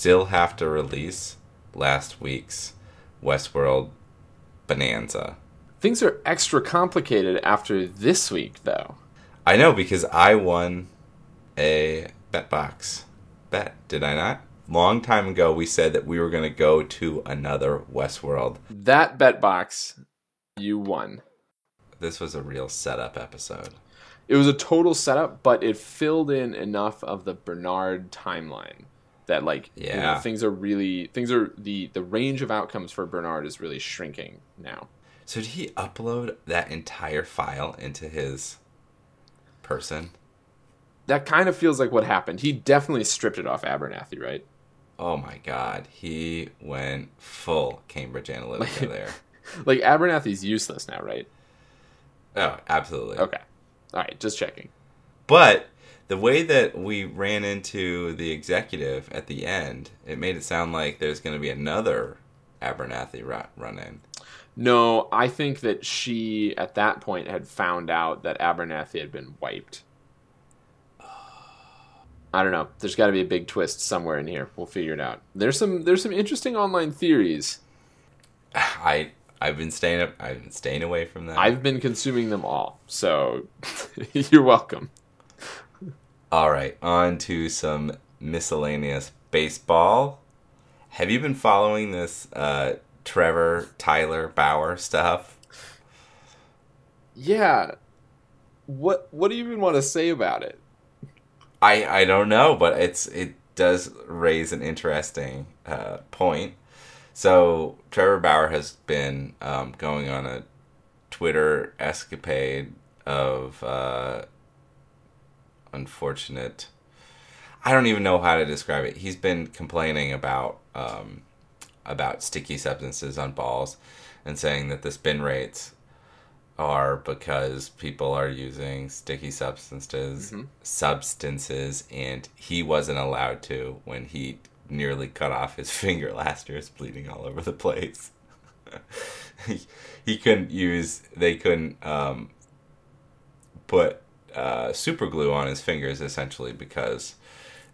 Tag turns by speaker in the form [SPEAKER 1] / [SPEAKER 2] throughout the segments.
[SPEAKER 1] Still have to release last week's Westworld Bonanza.
[SPEAKER 2] Things are extra complicated after this week, though.
[SPEAKER 1] I know because I won a bet box bet, did I not? Long time ago, we said that we were going to go to another Westworld.
[SPEAKER 2] That bet box, you won.
[SPEAKER 1] This was a real setup episode.
[SPEAKER 2] It was a total setup, but it filled in enough of the Bernard timeline that, like, you know,
[SPEAKER 1] Yeah.
[SPEAKER 2] things are really things are the the range of outcomes for Bernard is really shrinking now.
[SPEAKER 1] So, did he upload that entire file into his person?
[SPEAKER 2] That kind of feels like what happened. He definitely stripped it off Abernathy, right?
[SPEAKER 1] Oh my god, he went full Cambridge Analytica there.
[SPEAKER 2] Like Abernathy's useless now, right?
[SPEAKER 1] Oh, absolutely.
[SPEAKER 2] Okay. All right, just checking.
[SPEAKER 1] But the way that we ran into the executive at the end, it made it sound like there's going to be another Abernathy run, in.
[SPEAKER 2] No, I think that she at that point had found out that Abernathy had been wiped. I don't know. There's got to be a big twist somewhere in here. We'll figure it out. There's some there's some interesting online theories.
[SPEAKER 1] I I've been staying up. I've been staying away from that.
[SPEAKER 2] I've been consuming them all. So you're welcome.
[SPEAKER 1] All right, on to some miscellaneous baseball. Have you been following this uh, Trevor Tyler Bauer stuff?
[SPEAKER 2] Yeah. What what do you even want to say about it?
[SPEAKER 1] I I don't know, but it's it does raise an interesting uh, point. So Trevor Bauer has been um, going on a Twitter escapade of uh, unfortunate. I don't even know how to describe it. He's been complaining about um, about sticky substances on balls and saying that the spin rates are because people are using sticky substances substances and he wasn't allowed to when he nearly cut off his finger last year it's bleeding all over the place he, he couldn't use they couldn't um, put uh, super glue on his fingers essentially because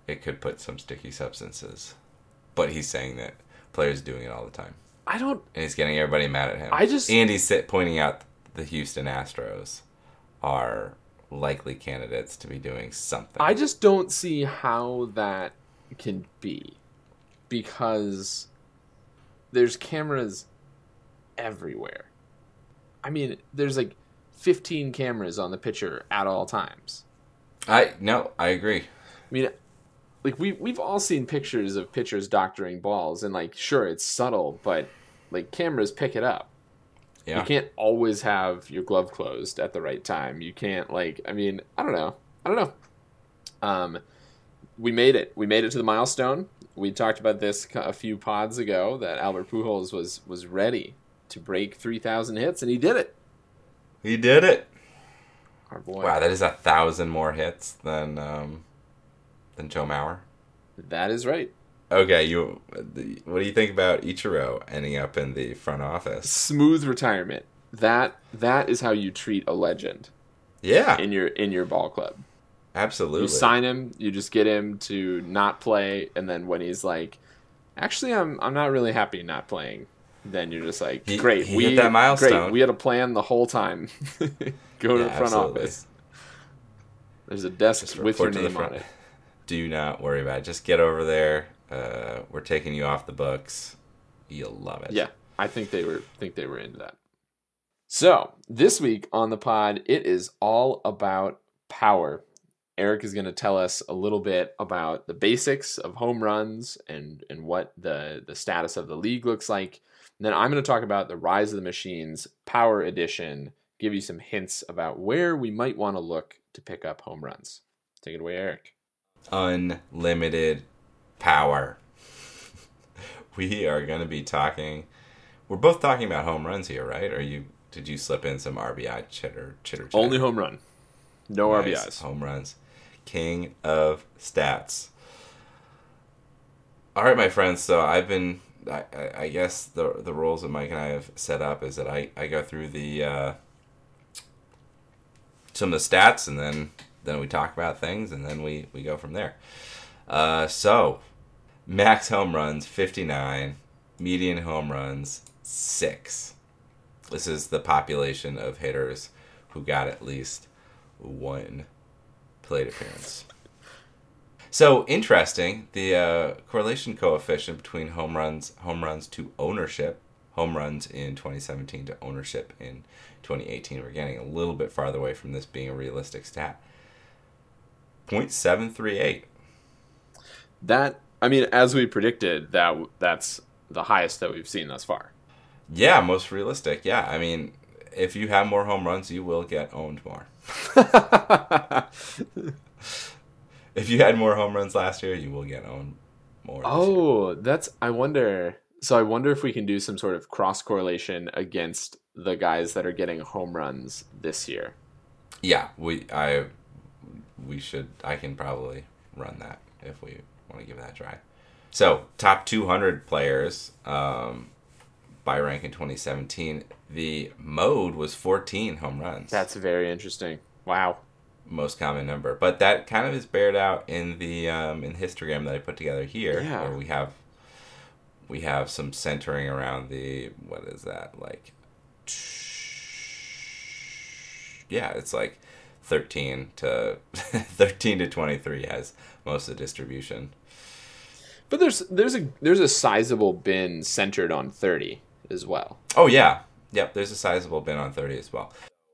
[SPEAKER 1] it could put some sticky substances but he's saying that players are doing it all the time
[SPEAKER 2] I don't
[SPEAKER 1] and he's getting everybody mad at him.
[SPEAKER 2] I just-
[SPEAKER 1] and he's pointing out the Houston Astros are likely candidates to be doing something.
[SPEAKER 2] I just don't see how that can be because there's cameras everywhere. I mean, there's like 15 cameras on the pitcher at all times.
[SPEAKER 1] I no, I agree.
[SPEAKER 2] I mean, like we we've all seen pictures of pitchers doctoring balls and like sure it's subtle, but like cameras pick it up.
[SPEAKER 1] Yeah,
[SPEAKER 2] You can't always have your glove closed at the right time. You can't like I mean, I don't know. I don't know. Um we made it. We made it to the milestone. We talked about this a few pods ago that Albert Pujols was was ready to break 3000 hits and he did it.
[SPEAKER 1] He did it.
[SPEAKER 2] Our boy.
[SPEAKER 1] Wow, that is a thousand more hits than um, than Joe Mauer.
[SPEAKER 2] That is right.
[SPEAKER 1] Okay, you. What do you think about Ichiro ending up in the front office?
[SPEAKER 2] Smooth retirement. That that is how you treat a legend
[SPEAKER 1] Yeah,
[SPEAKER 2] in your in your ball club.
[SPEAKER 1] absolutely.
[SPEAKER 2] You sign him, you just get him to not play, and then when he's like, "Actually, I'm I'm not really happy not playing," then you're just like,
[SPEAKER 1] He-
[SPEAKER 2] "Great,
[SPEAKER 1] he
[SPEAKER 2] we
[SPEAKER 1] hit that milestone.
[SPEAKER 2] Great, we had a plan the whole time. Go to
[SPEAKER 1] Yeah,
[SPEAKER 2] the front
[SPEAKER 1] absolutely.
[SPEAKER 2] office. There's a desk
[SPEAKER 1] Just
[SPEAKER 2] with your
[SPEAKER 1] report to the
[SPEAKER 2] name on it.
[SPEAKER 1] Do not worry about it. Just get over there. Uh, we're taking you off the books. You'll love it.
[SPEAKER 2] Yeah, I think they were think they were into that. So this week on the pod, it is all about power. Eric is going to tell us a little bit about the basics of home runs and and what the the status of the league looks like. And then I'm going to talk about the Rise of the Machines Power Edition, give you some hints about where we might want to look to pick up home runs. Take it away, Eric.
[SPEAKER 1] Unlimited power. we are going to be talking. We're both talking about home runs here, right? Or you did you slip in some RBI chitter chitter? chitter?
[SPEAKER 2] Only home run, no
[SPEAKER 1] Nice.
[SPEAKER 2] RBIs.
[SPEAKER 1] Home runs. King of stats. All right, my friends. So I've been. I, I, guess the the rules that Mike and I have set up is that I, I go through the uh, some of the stats and then then we talk about things and then we, we go from there. Uh, so max home runs fifty nine, median home runs six. This is the population of hitters who got at least one plate appearance. So interesting, the uh, correlation coefficient between home runs, home runs to ownership, home runs in 2017 to ownership in 2018. We're getting a little bit farther away from this being a realistic stat. 0.738.
[SPEAKER 2] That I mean, as we predicted, that that's the highest that we've seen thus far.
[SPEAKER 1] Yeah, most realistic. Yeah, I mean, if you have more home runs, you will get owned more. If you had more home runs last year, you will get owned more.
[SPEAKER 2] oh, that's. I wonder. So I wonder if we can do some sort of cross correlation against the guys that are getting home runs this year.
[SPEAKER 1] Yeah, we I we should I can probably run that if we want to give that a try. So top 200 players um, by rank in 2017. The mode was 14 home runs.
[SPEAKER 2] That's very interesting. Wow.
[SPEAKER 1] Most common number, but that kind of is bared out in the um, in the histogram that I put together here,
[SPEAKER 2] Yeah.
[SPEAKER 1] where we have we have some centering around the what is that like? Yeah, it's like thirteen to thirteen to twenty three has most of the distribution.
[SPEAKER 2] But there's there's a there's a sizable bin centered on 30 as well.
[SPEAKER 1] Oh yeah, yep. There's a sizable bin on thirty as well.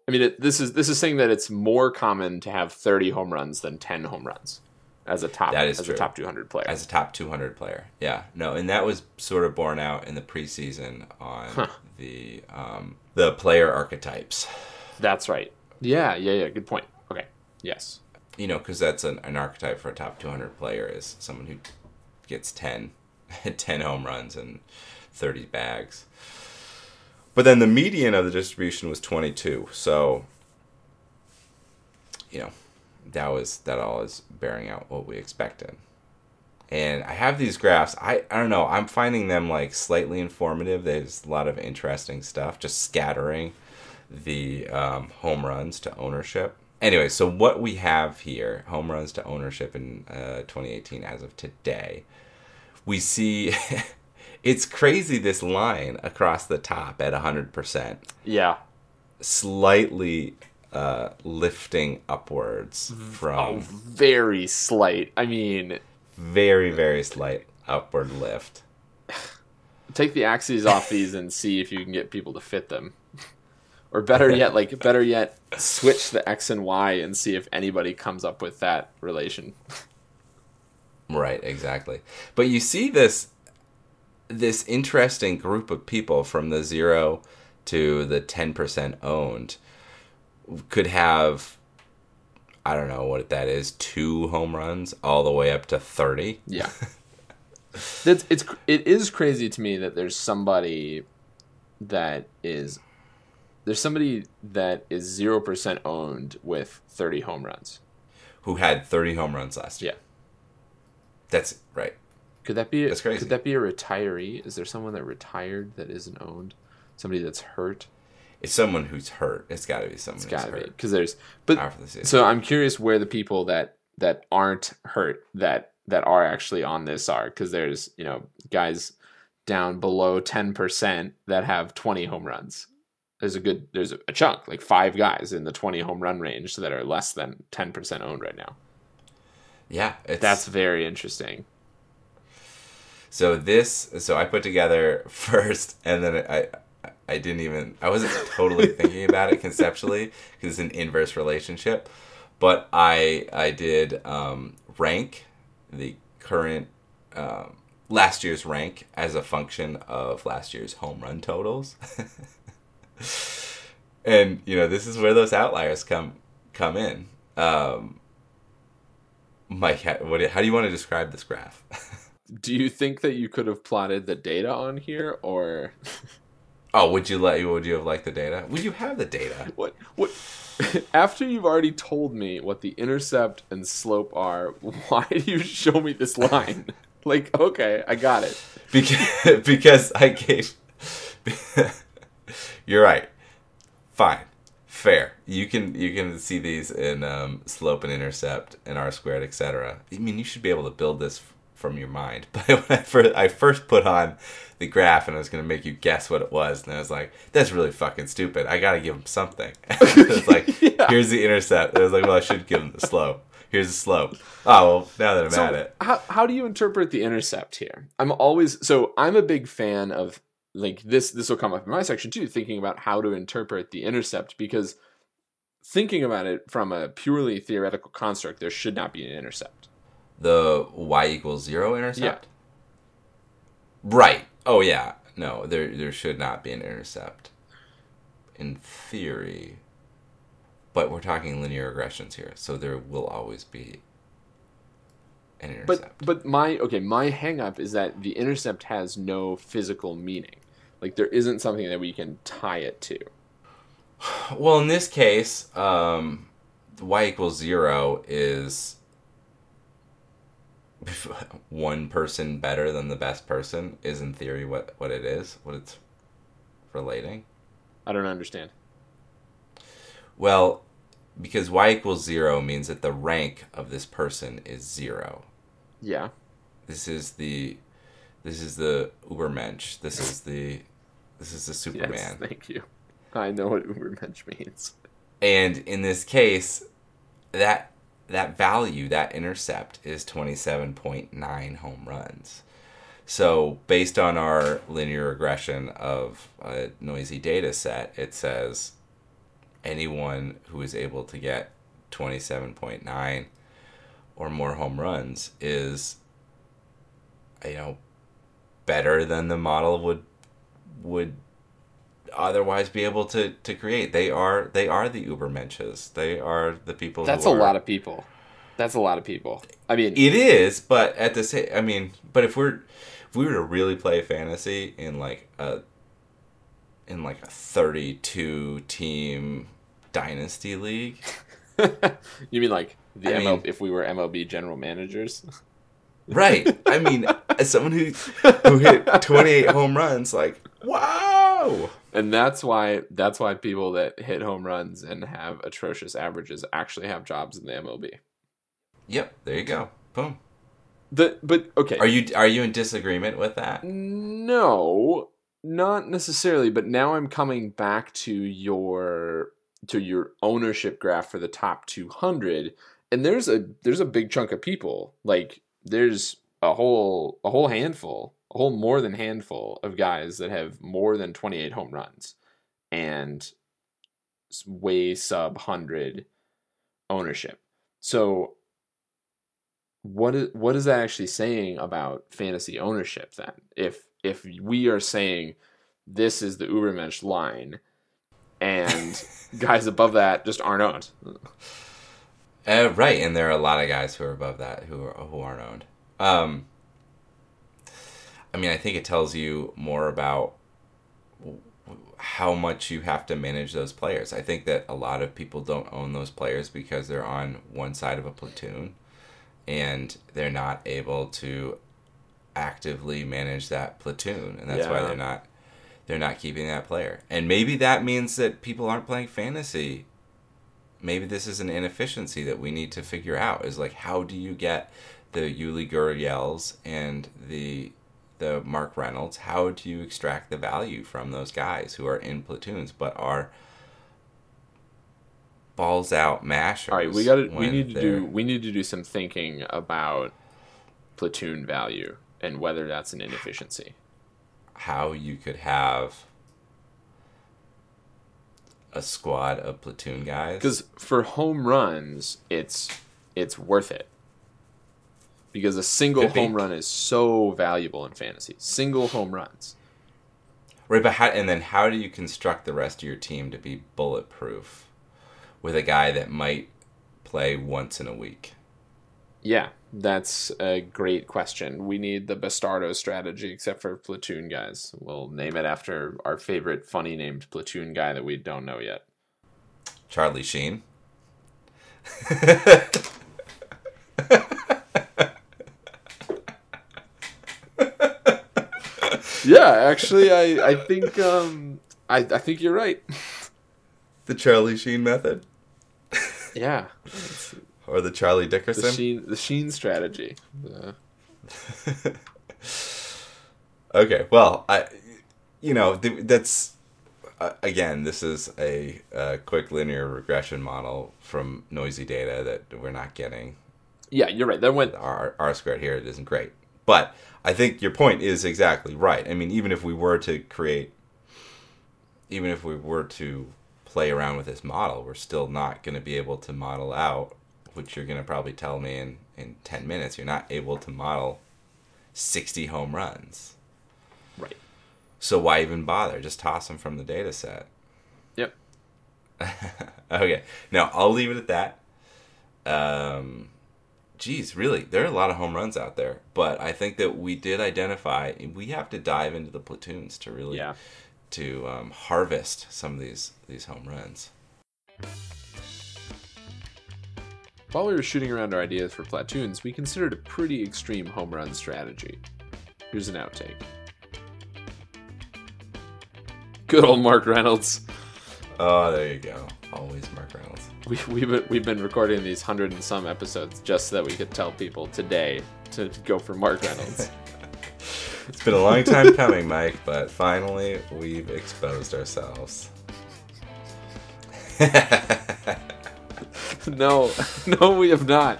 [SPEAKER 2] I mean, it, this is this is saying that it's more common to have 30 home runs than 10 home runs as a top
[SPEAKER 1] That is
[SPEAKER 2] as
[SPEAKER 1] true.
[SPEAKER 2] a top 200 player.
[SPEAKER 1] as a top 200 player. Yeah, no, and that was sort of borne out in the preseason on
[SPEAKER 2] Huh.
[SPEAKER 1] the um, the player archetypes.
[SPEAKER 2] That's right. Yeah, yeah, yeah. Good point. Okay. Yes.
[SPEAKER 1] You know, because that's an, an archetype for a top 200 player is someone who gets 10, 10 home runs and 30 bags. But then the median of the distribution was 22. So, you know, that was that all is bearing out what we expected. And I have these graphs. I, I don't know. I'm finding them like slightly informative. There's a lot of interesting stuff, just scattering the um, home runs to ownership. Anyway, so what we have here, home runs to ownership in uh, 2018 as of today, we see it's crazy this line across the top at 100%,
[SPEAKER 2] Yeah.
[SPEAKER 1] slightly uh, lifting upwards from
[SPEAKER 2] Oh, very slight. I mean,
[SPEAKER 1] very, very slight upward lift.
[SPEAKER 2] take the axes off these and see if you can get people to fit them. Or better yet, like better yet, switch the x and y and see if anybody comes up with that relation.
[SPEAKER 1] Right, exactly. But you see this this interesting group of people from the 0 to the 10% owned could have I don't know what that is, two home runs all the way up to 30.
[SPEAKER 2] Yeah. That's it's it is crazy to me that there's somebody that is there's somebody that is zero percent owned with thirty home runs.
[SPEAKER 1] Who had 30 home runs last year.
[SPEAKER 2] Yeah.
[SPEAKER 1] That's right.
[SPEAKER 2] Could that be
[SPEAKER 1] That's crazy.
[SPEAKER 2] could that be a retiree? Is there someone that retired that isn't owned? Somebody that's hurt?
[SPEAKER 1] It's someone who's hurt. It's got to be someone
[SPEAKER 2] It's
[SPEAKER 1] who's
[SPEAKER 2] gotta be. Because there's but
[SPEAKER 1] the
[SPEAKER 2] so I'm curious where the people that that aren't hurt that that are actually on this are because there's you know guys down below 10% that have 20 home runs there's a good there's a, a chunk like five guys in the 20 home run range that are less than 10% owned right now
[SPEAKER 1] yeah, it's,
[SPEAKER 2] that's very interesting
[SPEAKER 1] So this, so I put together first, and then I, I didn't even, I wasn't totally thinking about it conceptually because it's an inverse relationship, but I I did um, rank the current um, last year's rank as a function of last year's home run totals. and you know this is where those outliers come come in. Um, Mike, how, what, how do you want to describe this graph?
[SPEAKER 2] Do you think that you could have plotted the data on here, or
[SPEAKER 1] oh, would you let you would you have liked the data? Would you have the data?
[SPEAKER 2] what? What? After you've already told me what the intercept and slope are, why do you show me this line? like, okay, I got it.
[SPEAKER 1] Because because I gave. You're right. Fine. Fair. You can you can see these in um, slope and intercept and r squared, etc. I mean, you should be able to build this from your mind. But when I first, I first put on the graph and I was going to make you guess what it was, and I was like, "That's really fucking stupid. I got to give him something." it's like,
[SPEAKER 2] Yeah.
[SPEAKER 1] "Here's the intercept." And I was like, "Well, I should give him the slope. Here's the slope." Oh well, now that I'm
[SPEAKER 2] So
[SPEAKER 1] at it,
[SPEAKER 2] how how do you interpret the intercept here? I'm always so I'm a big fan of like this this will come up in my section too, thinking about how to interpret the intercept because thinking about it from a purely theoretical construct, there should not be an intercept.
[SPEAKER 1] The y equals zero intercept. Right. Oh yeah. No, there there should not be an intercept. In theory. But we're talking linear regressions here, so there will always be an intercept.
[SPEAKER 2] But but my okay, my hang up is that the intercept has no physical meaning. Like there isn't something that we can tie it to.
[SPEAKER 1] well, in this case, um, y equals zero is one person better than the best person is in theory what, what it is, what it's relating.
[SPEAKER 2] I don't understand.
[SPEAKER 1] Well, because y equals zero means that the rank of this person is zero.
[SPEAKER 2] Yeah.
[SPEAKER 1] This is the this is the Ubermensch. This is the this is the Superman.
[SPEAKER 2] Yes, thank you. I know what Ubermensch means.
[SPEAKER 1] And in this case, that that value, that intercept is 27.9 home runs. So, based on our linear regression of a noisy data set, it says anyone who is able to get 27.9 or more home runs is you know better than the model would would otherwise be able to to create. They are they are the Ubermensches. They are the people.
[SPEAKER 2] That's a
[SPEAKER 1] are,
[SPEAKER 2] lot of people. That's a lot of people. I mean,
[SPEAKER 1] It is, but at the same, I mean, but if we're if we were to really play fantasy in like a in like a thirty-two team dynasty league,
[SPEAKER 2] you mean like the
[SPEAKER 1] I
[SPEAKER 2] ML,
[SPEAKER 1] mean-
[SPEAKER 2] if we were MLB general managers?
[SPEAKER 1] right? I mean, as someone who who hit twenty-eight home runs, like wow.
[SPEAKER 2] And that's why that's why people that hit home runs and have atrocious averages actually have jobs in the MLB.
[SPEAKER 1] Yep, there you go. Boom.
[SPEAKER 2] The but okay.
[SPEAKER 1] Are you are you in disagreement with that?
[SPEAKER 2] No, not necessarily, but now I'm coming back to your to your ownership graph for the top 200 and there's a there's a big chunk of people like there's a whole a whole handful, a whole more than handful of guys that have more than 28 home runs and way sub 100 ownership. So what is what is that actually saying about fantasy ownership then? If if we are saying this is the Ubermensch line and guys above that just aren't owned.
[SPEAKER 1] Uh, right, and there are a lot of guys who are above that who are, who aren't owned. Um, I mean, I think it tells you more about how much you have to manage those players. I think that a lot of people don't own those players because they're on one side of a platoon, and they're not able to actively manage that platoon, and that's why they're not they're not keeping that player. And maybe that means that people aren't playing fantasy maybe this is an inefficiency that we need to figure out is like how do you get the Yuli Gurriels and the the Mark Reynolds how do you extract the value from those guys who are in platoons but are balls out mashers
[SPEAKER 2] All right, we got we need to do we need to do some thinking about platoon value and whether that's an inefficiency.
[SPEAKER 1] how you could have a squad of platoon guys.
[SPEAKER 2] Because for home runs, it's it's worth it. Because a single
[SPEAKER 1] Could be.
[SPEAKER 2] home run is so valuable in fantasy. Single home runs.
[SPEAKER 1] Right, but how, and then how do you construct the rest of your team to be bulletproof with a guy that might play once in a week?
[SPEAKER 2] Yeah, that's a great question. We need the Bastardo strategy, except for platoon guys. We'll name it after our favorite funny named platoon guy that we don't know yet.
[SPEAKER 1] Charlie Sheen.
[SPEAKER 2] Yeah, actually, I I think um I I think you're right.
[SPEAKER 1] The Charlie Sheen method?
[SPEAKER 2] Yeah,
[SPEAKER 1] Or the Charlie
[SPEAKER 2] the
[SPEAKER 1] Dickerson?
[SPEAKER 2] Sheen the Sheen strategy. Uh,
[SPEAKER 1] Okay, well, I, you know, th- that's uh, again, this is a, uh quick linear regression model from noisy data that we're not getting.
[SPEAKER 2] yeah, you're right. That went
[SPEAKER 1] R R squared here it isn't great, but I think your point is exactly right. I mean, even if we were to create, even if we were to play around with this model, we're still not going to be able to model out, which you're going to probably tell me in in ten minutes. You're not able to model sixty home runs.
[SPEAKER 2] right.
[SPEAKER 1] So why even bother? Just toss them from the data set.
[SPEAKER 2] Yep.
[SPEAKER 1] okay. Now I'll leave it at that. Um, geez, really, there are a lot of home runs out there, but I think that we did identify we have to dive into the platoons to really
[SPEAKER 2] Yeah.
[SPEAKER 1] to um, harvest some of these these home runs.
[SPEAKER 2] While we were shooting around our ideas for platoons, we considered a pretty extreme home run strategy. Here's an outtake. Good old Mark Reynolds.
[SPEAKER 1] Oh, there you go. Always Mark Reynolds.
[SPEAKER 2] We, we've, been, we've been recording these hundred and some episodes just so that we could tell people today to go for Mark Reynolds.
[SPEAKER 1] It's been a long time coming, Mike, but finally we've exposed ourselves.
[SPEAKER 2] no, no, we have not.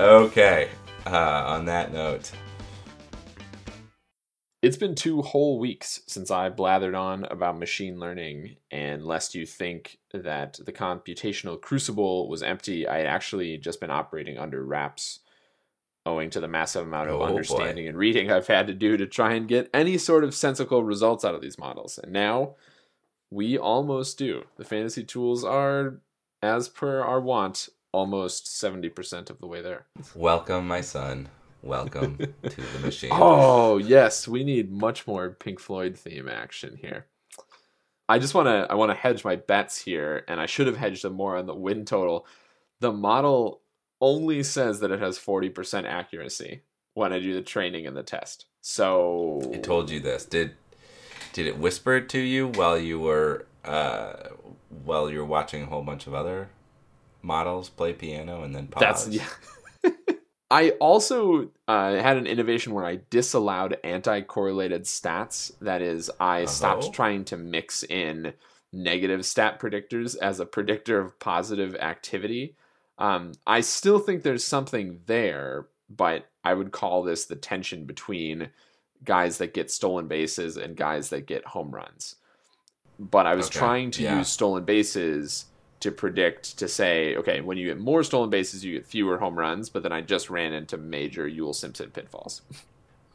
[SPEAKER 1] okay. Uh, on that note,
[SPEAKER 2] It's been two whole weeks since I blathered on about machine learning, and lest you think that the computational crucible was empty, I had actually just been operating under wraps, owing to the massive amount of
[SPEAKER 1] Oh, boy.
[SPEAKER 2] understanding and reading I've had to do to try and get any sort of sensical results out of these models. And now we almost do. The fantasy tools are, as per our want, almost 70% of the way there.
[SPEAKER 1] welcome, my son. Welcome to the machine.
[SPEAKER 2] Oh yes, we need much more Pink Floyd theme action here. I just want to I want to hedge my bets here, and I should have hedged them more on the win total. The model only says that it has forty percent accuracy when I do the training and the test. So
[SPEAKER 1] It told you this. Did did it whisper it to you while you were uh, while you were watching a whole bunch of other models play piano and then pause?
[SPEAKER 2] that's yeah. I also uh, had an innovation where I disallowed anti-correlated stats. That is, I stopped
[SPEAKER 1] Oh.
[SPEAKER 2] trying to mix in negative stat predictors as a predictor of positive activity. Um, I still think there's something there, but I would call this the tension between guys that get stolen bases and guys that get home runs. But I was
[SPEAKER 1] Okay,
[SPEAKER 2] trying to
[SPEAKER 1] yeah.
[SPEAKER 2] use stolen bases to predict to say, okay, when you get more stolen bases, you get fewer home runs. But then I just ran into major Yule Simpson pitfalls.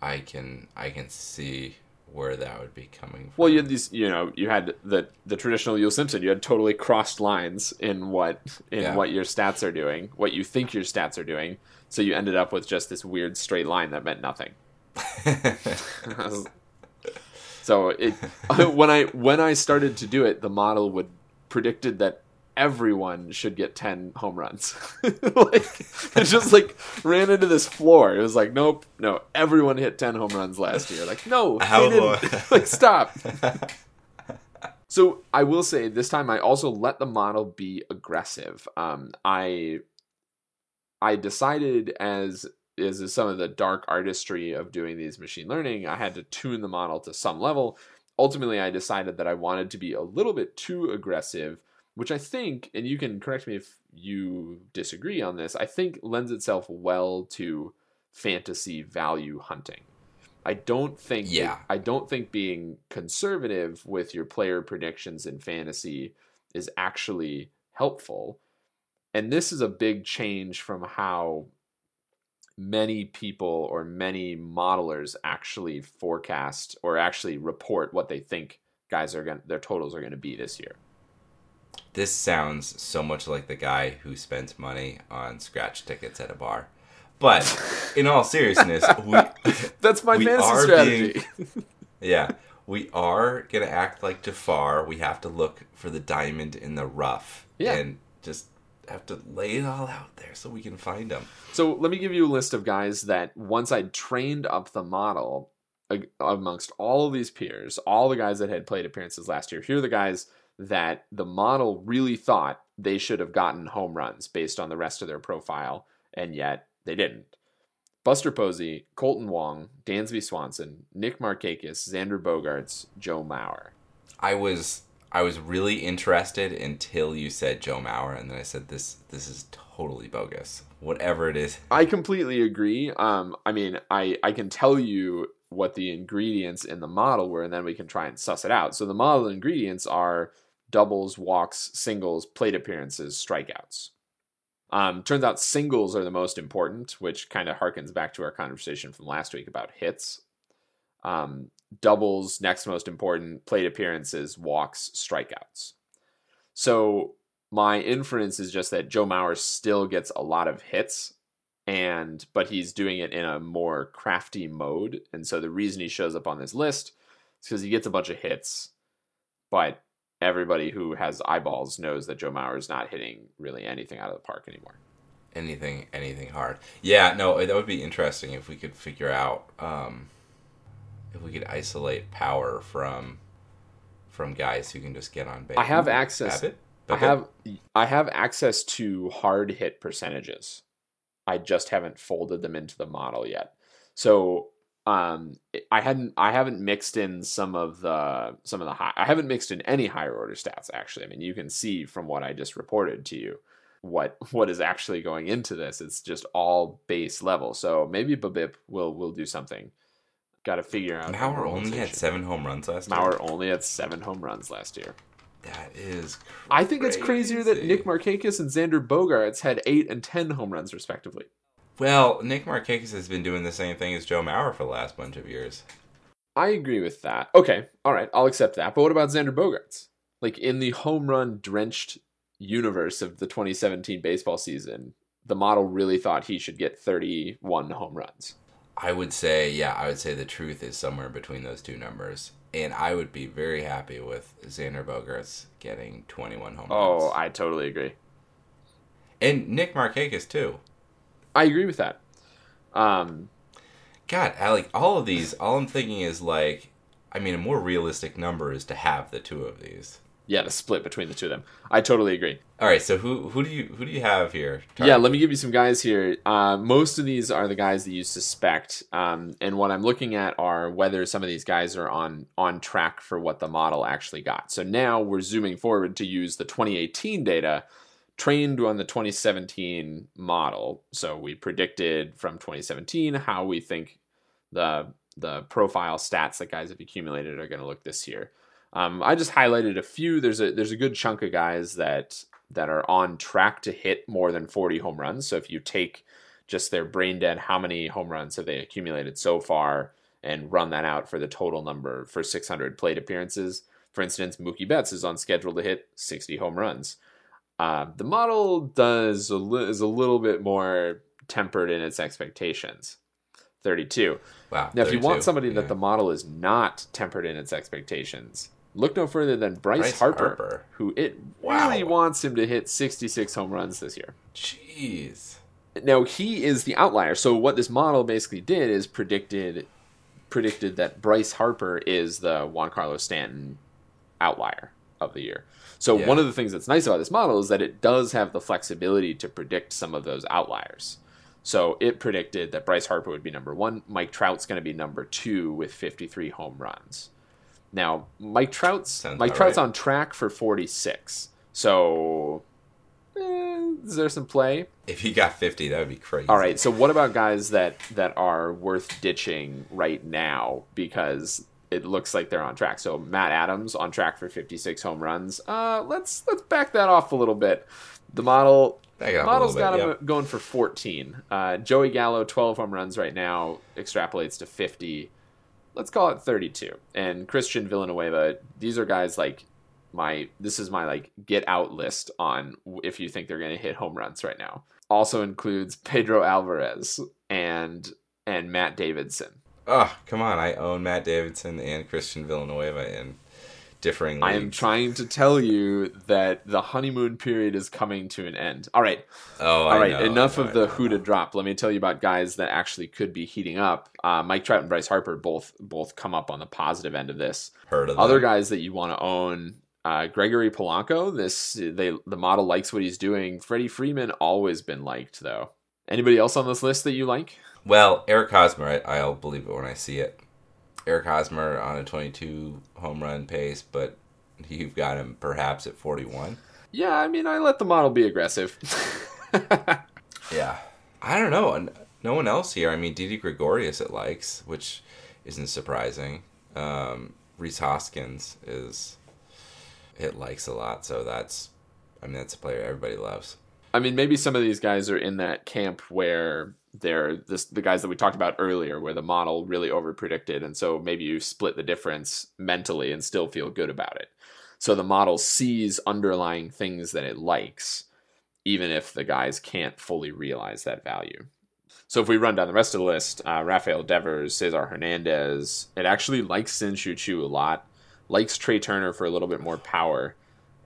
[SPEAKER 1] I can I can see where that would be coming from.
[SPEAKER 2] Well, you had these, you know, you had the the traditional Yule Simpson. You had totally crossed lines in what in
[SPEAKER 1] Yeah.
[SPEAKER 2] what your stats are doing, what you think your stats are doing. So you ended up with just this weird straight line that meant nothing. so it when I when I started to do it, the model would predicted that everyone should get 10 home runs. like it just like ran into this floor. It was like nope, no, everyone hit 10 home runs last year. Like no,
[SPEAKER 1] How
[SPEAKER 2] didn't. like stop. So I will say this time I also let the model be aggressive. Um, I I decided as is some of the dark artistry of doing these machine learning, I had to tune the model to some level. Ultimately, I decided that I wanted to be a little bit too aggressive, which I think, and you can correct me if you disagree on this, I think lends itself well to fantasy value hunting. I don't think
[SPEAKER 1] Yeah.
[SPEAKER 2] I don't think being conservative with your player predictions in fantasy is actually helpful. And this is a big change from how many people or many modelers actually forecast or actually report what they think guys are going their totals are going to be this year.
[SPEAKER 1] This sounds so much like the guy who spends money on scratch tickets at a bar. But in all seriousness, we,
[SPEAKER 2] that's my
[SPEAKER 1] we
[SPEAKER 2] fantasy strategy.
[SPEAKER 1] being- yeah, we are gonna act like Jafar. We have to look for the diamond in the rough,
[SPEAKER 2] Yeah.
[SPEAKER 1] and just have to lay it all out there so we can find them.
[SPEAKER 2] So let me give you a list of guys that once I trained up the model amongst all of these peers, all the guys that had played appearances last year, here are the guys that the model really thought they should have gotten home runs based on the rest of their profile, and yet they didn't. Buster Posey, Kolten Wong, Dansby Swanson, Nick Markakis, Xander Bogaerts, Joe Mauer.
[SPEAKER 1] I was I was really interested until you said Joe Mauer, and then I said this this is totally bogus. Whatever it is,
[SPEAKER 2] I completely agree. Um, I mean, I I can tell you what the ingredients in the model were, and then we can try and suss it out. So the model ingredients are doubles, walks, singles, plate appearances, strikeouts. Um, turns out singles are the most important, which kind of harkens back to our conversation from last week about hits. Um, doubles, next most important, plate appearances, walks, strikeouts. So my inference is just that Joe Mauer still gets a lot of hits and but he's doing it in a more crafty mode and so the reason he shows up on this list is because he gets a bunch of hits but everybody who has eyeballs knows that Joe Mauer is not hitting really anything out of the park anymore.
[SPEAKER 1] anything anything hard. Yeah, no, that would be interesting if we could figure out um, if we could isolate power from from guys who can just get on base.
[SPEAKER 2] I have access
[SPEAKER 1] Babip?
[SPEAKER 2] I have I have access to hard hit percentages. I just haven't folded them into the model yet. So um I hadn't I haven't mixed in some of the some of the high I haven't mixed in any higher order stats actually. I mean you can see from what I just reported to you what what is actually going into this. It's just all base level. So maybe Babip will will do something. Got to figure out.
[SPEAKER 1] Mauer only had seven home runs last year.
[SPEAKER 2] Mauer only had seven home runs last year.
[SPEAKER 1] That is.
[SPEAKER 2] I think it's crazier that. Nick Markakis and Xander Bogaerts had eight and ten home runs respectively.
[SPEAKER 1] Well, Nick Markakis has been doing the same thing as Joe Mauer for the last bunch of years.
[SPEAKER 2] I agree with that. Okay, all right, I'll accept that. But what about Xander Bogaerts? Like in the home run drenched universe of the 2017 baseball season, the model really thought he should get 31 home runs.
[SPEAKER 1] I would say, yeah, I would say the truth is somewhere between those two numbers. And I would be very happy with Xander Bogaerts getting 21 home oh, runs.
[SPEAKER 2] Oh, I totally agree.
[SPEAKER 1] and Nick Markakis, too.
[SPEAKER 2] I agree with that. Um,
[SPEAKER 1] God, I like all of these. All I'm thinking is like, I mean, a more realistic number is to have the two of these.
[SPEAKER 2] yeah, the split between the two of them. I totally agree.
[SPEAKER 1] All right, so who who do you who do you have here?
[SPEAKER 2] Yeah, let me give you some guys here. Uh, most of these are the guys that you suspect, um, and what I'm looking at are whether some of these guys are on on track for what the model actually got. So now we're zooming forward to use the 2018 data trained on the 2017 model. So we predicted from 2017 how we think the the profile stats that guys have accumulated are going to look this year. Um, I just highlighted a few. There's a there's a good chunk of guys that that are on track to hit more than 40 home runs. So if you take just their brain dead, how many home runs have they accumulated so far, and run that out for the total number for 600 plate appearances. For instance, Mookie Betts is on schedule to hit 60 home runs. Uh, the model does a li- is a little bit more tempered in its expectations. 32.
[SPEAKER 1] Wow.
[SPEAKER 2] Now, if you want somebody that the model is not tempered in its expectations, look no further than Bryce,
[SPEAKER 1] Bryce
[SPEAKER 2] Harper,
[SPEAKER 1] Harper.
[SPEAKER 2] who it
[SPEAKER 1] Wow.
[SPEAKER 2] really wants him to hit 66 home runs this year.
[SPEAKER 1] Jeez.
[SPEAKER 2] Now he is the outlier. So what this model basically did is predicted predicted that Bryce Harper is the Giancarlo Stanton outlier of the year. So
[SPEAKER 1] Yeah.
[SPEAKER 2] one of the things that's nice about this model is that it does have the flexibility to predict some of those outliers. So it predicted that Bryce Harper would be number one. Mike Trout's going to be number two with 53 home runs. Now Mike Trout's
[SPEAKER 1] Sounds
[SPEAKER 2] Mike Trout's
[SPEAKER 1] right.
[SPEAKER 2] on track for 46. So eh, is there some play?
[SPEAKER 1] If he got 50, that would be crazy.
[SPEAKER 2] All right. So what about guys that that are worth ditching right now because it looks like they're on track. So Matt Adams on track for 56 home runs. Uh, let's let's back that off a little bit. The model
[SPEAKER 1] Back it up
[SPEAKER 2] model's got
[SPEAKER 1] bit,
[SPEAKER 2] him
[SPEAKER 1] yep.
[SPEAKER 2] going for 14. Uh, Joey Gallo 12 home runs right now extrapolates to 50. Let's call it 32. And Christian Villanueva. These are guys like my this is my like get out list on if you think they're going to hit home runs right now. Also includes Pedro Alvarez and and Matt Davidson.
[SPEAKER 1] Oh, come on. I own Matt Davidson and Christian Villanueva in differing
[SPEAKER 2] I am trying to tell you that the honeymoon period is coming to an end. All right,
[SPEAKER 1] oh,
[SPEAKER 2] all
[SPEAKER 1] I
[SPEAKER 2] right.
[SPEAKER 1] know,
[SPEAKER 2] enough
[SPEAKER 1] know,
[SPEAKER 2] of the who to drop. Let me tell you about guys that actually could be heating up. Uh, Mike Trout and Bryce Harper both both come up on the positive end of this.
[SPEAKER 1] Heard of
[SPEAKER 2] Other
[SPEAKER 1] them.
[SPEAKER 2] guys that you want to own. Uh, Gregory Polanco. This they the model likes what he's doing. Freddie Freeman always been liked though. Anybody else on this list that you like?
[SPEAKER 1] Well, Eric Hosmer, I, I'll believe it when I see it. Eric Hosmer on a 22 home run pace, but you've got him perhaps at 41.
[SPEAKER 2] Yeah, I mean, I let the model be aggressive.
[SPEAKER 1] Yeah. I don't know. and No one else here. I mean, Didi Gregorius it likes, which isn't surprising. Um, Rhys Hoskins is it likes a lot, so that's I mean that's a player everybody loves.
[SPEAKER 2] I mean, maybe some of these guys are in that camp where they're this, the guys that we talked about earlier, where the model really overpredicted, and so maybe you split the difference mentally and still feel good about it. So the model sees underlying things that it likes, even if the guys can't fully realize that value. So if we run down the rest of the list, uh, Rafael Devers, Cesar Hernandez, it actually likes Shin-Soo Choo a lot, likes Trea Turner for a little bit more power.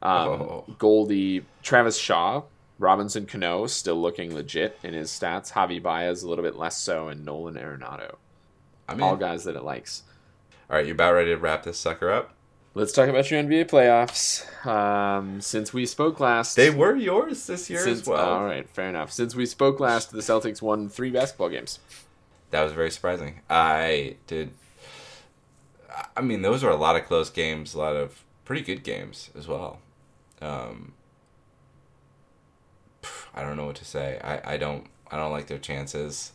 [SPEAKER 2] Um,
[SPEAKER 1] Oh.
[SPEAKER 2] Goldie, Travis Shaw, Robinson Cano still looking legit in his stats. Javi Baez a little bit less so, and Nolan Arenado,
[SPEAKER 1] I mean,
[SPEAKER 2] all guys that it likes.
[SPEAKER 1] all right, you about ready to wrap this sucker up?
[SPEAKER 2] Let's talk about your NBA playoffs. Um, since we spoke last,
[SPEAKER 1] They were yours this year
[SPEAKER 2] since,
[SPEAKER 1] as well.
[SPEAKER 2] All right, fair enough. Since we spoke last, the Celtics won three basketball games.
[SPEAKER 1] That was very surprising. I did. I mean, those were a lot of close games, a lot of pretty good games as well. Um, I don't know what to say. I, I don't I don't like their chances.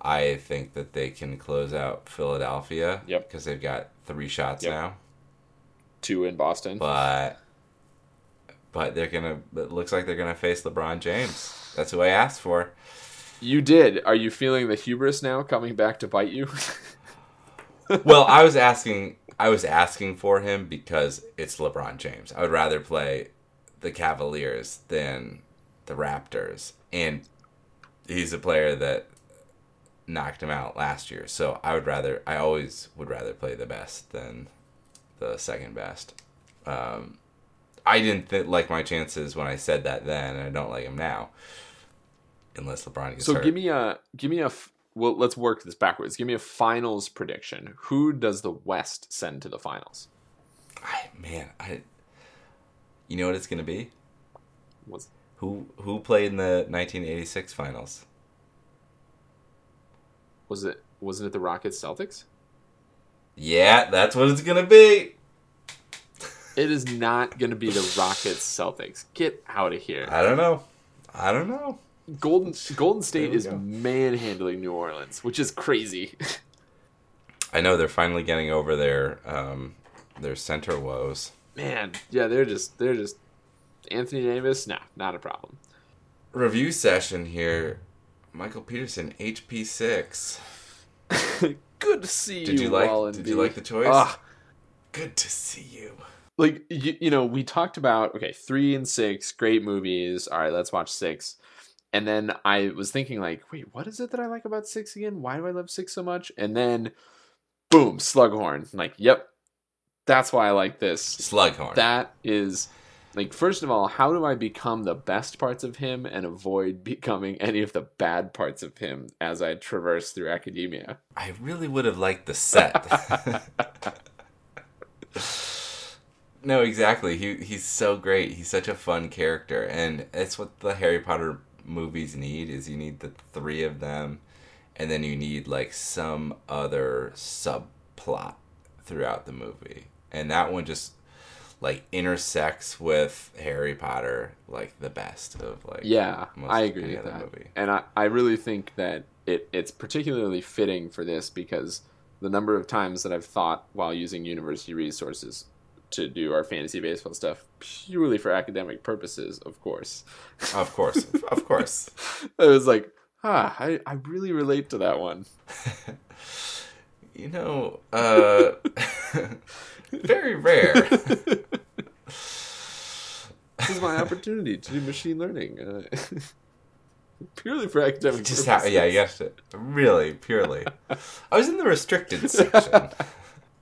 [SPEAKER 1] I think that they can close out Philadelphia.
[SPEAKER 2] Yep.
[SPEAKER 1] Because they've got three shots
[SPEAKER 2] Yep.
[SPEAKER 1] now,
[SPEAKER 2] Two in Boston.
[SPEAKER 1] but but they're gonna. It looks like they're gonna face LeBron James. That's who I asked for.
[SPEAKER 2] You did. Are you feeling the hubris now coming back to bite you?
[SPEAKER 1] well, I was asking I was asking for him because it's LeBron James. I would rather play the Cavaliers than the Raptors. And he's a player that knocked him out last year. So I would rather I always would rather play the best than the second best. Um, I didn't th- like my chances when I said that then, and I don't like them now. Unless LeBron gets
[SPEAKER 2] so
[SPEAKER 1] hurt.
[SPEAKER 2] give me a give me a f- well. Let's work this backwards. Give me a finals prediction. Who does the West send to the finals?
[SPEAKER 1] I, man, I. You know what it's gonna be?
[SPEAKER 2] What's
[SPEAKER 1] Who who played in the 1986 finals?
[SPEAKER 2] was it? Wasn't it the Rockets Celtics?
[SPEAKER 1] Yeah, that's what it's gonna be.
[SPEAKER 2] It is not going to be the Rockets Celtics. Get out of here.
[SPEAKER 1] I don't know. I don't know.
[SPEAKER 2] Golden Golden State is
[SPEAKER 1] go.
[SPEAKER 2] manhandling New Orleans, which is crazy.
[SPEAKER 1] I know they're finally getting over their um their center woes.
[SPEAKER 2] Man, yeah, they're just they're just Anthony Davis. Nah, not a problem.
[SPEAKER 1] Review session here. Michael Peterson, HP six.
[SPEAKER 2] Good to see
[SPEAKER 1] Did
[SPEAKER 2] you.
[SPEAKER 1] you like? Did you like the choice?
[SPEAKER 2] Ah,
[SPEAKER 1] Good to see you.
[SPEAKER 2] like you, you know, we talked about okay, three and six, great movies. All right, let's watch six. And then I was thinking, like, wait, what is it that I like about six again? Why do I love six so much? And then, boom, Slughorn. I'm like, yep, that's why I like this.
[SPEAKER 1] Slughorn.
[SPEAKER 2] That is like, first of all, how do I become the best parts of him and avoid becoming any of the bad parts of him as I traverse through academia?
[SPEAKER 1] I really would have liked the set. no, exactly. He he's so great. He's such a fun character, and it's what the Harry Potter movies need. Is you need the three of them, and then you need like some other subplot throughout the movie, and that one just like intersects with Harry Potter like the best of like
[SPEAKER 2] Yeah,
[SPEAKER 1] most
[SPEAKER 2] I agree with that.
[SPEAKER 1] movie.
[SPEAKER 2] And I, I really think that it, it's particularly fitting for this because the number of times that I've thought while using university resources to do our fantasy baseball stuff purely for academic purposes, of course.
[SPEAKER 1] Of course, of course.
[SPEAKER 2] I was like, ah, I, I really relate to that one.
[SPEAKER 1] you know, uh, very rare.
[SPEAKER 2] this is my opportunity to do machine learning. Uh, purely for academic
[SPEAKER 1] Just
[SPEAKER 2] purposes.
[SPEAKER 1] ha- yeah, it. Really, purely. I was in the restricted section.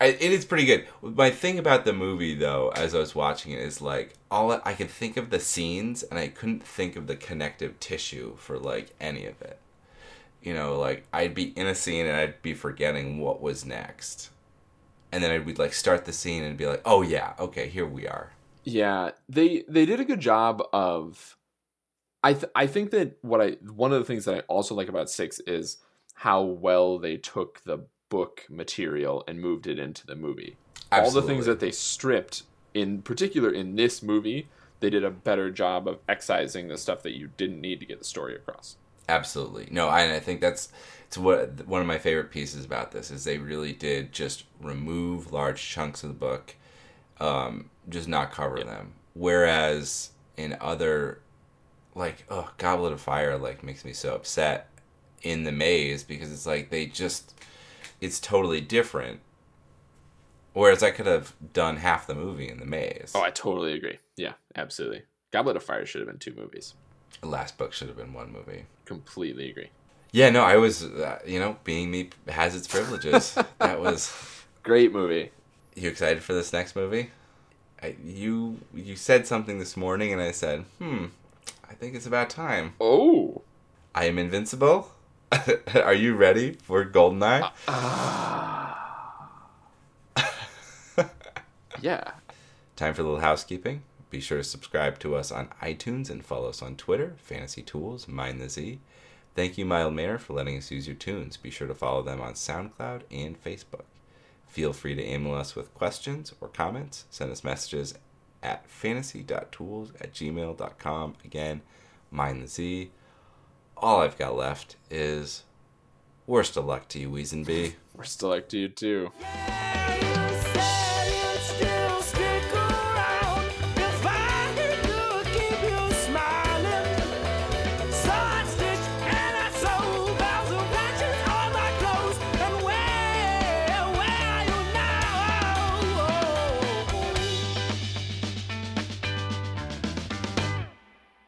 [SPEAKER 1] I, it is pretty good. My thing about the movie, though, as I was watching it, is like all I, I could think of the scenes, and I couldn't think of the connective tissue for like any of it. You know, like I'd be in a scene and I'd be forgetting what was next, and then I'd be like start the scene and be like, oh yeah, okay, here we are.
[SPEAKER 2] Yeah, they they did a good job of. I th- I think that what I one of the things that I also like about six is how well they took the book material and moved it into the movie. All the things that they stripped, in particular in this movie, they did a better job of excising the stuff that you didn't need to get the story across.
[SPEAKER 1] Absolutely. No, I, and I think that's it's what one of my favorite pieces about this is they really did just remove large chunks of the book, um, just not cover them. Whereas in other, like oh, Goblet of Fire, like makes me so upset in the maze because it's like they just it's totally different. Whereas I could have done half the movie in the maze.
[SPEAKER 2] Oh, I totally agree. Yeah, absolutely. Goblet of Fire should have been two movies.
[SPEAKER 1] The last book should have been one movie.
[SPEAKER 2] Completely agree.
[SPEAKER 1] Yeah, no, I was, uh, you know, being me has its privileges. that was
[SPEAKER 2] Great movie.
[SPEAKER 1] You excited for this next movie? I, you you said something this morning, and I said, "Hmm, I think it's about time."
[SPEAKER 2] Oh.
[SPEAKER 1] I am invincible. Are you ready for Goldeneye?
[SPEAKER 2] Yeah.
[SPEAKER 1] Time for a little housekeeping. Be sure to subscribe to us on iTunes and follow us on Twitter, Fantasy Tools, Mind the Z. Thank you, Mild Manor, for letting us use your tunes. Be sure to follow them on SoundCloud and Facebook. Feel free to email us with questions or comments. Send us messages at fantasy.tools at gmail.com. Again, Mind the Z. All I've got left is worst of luck to you, Weezenbee.
[SPEAKER 2] We're still like to you too.
[SPEAKER 3] Yeah.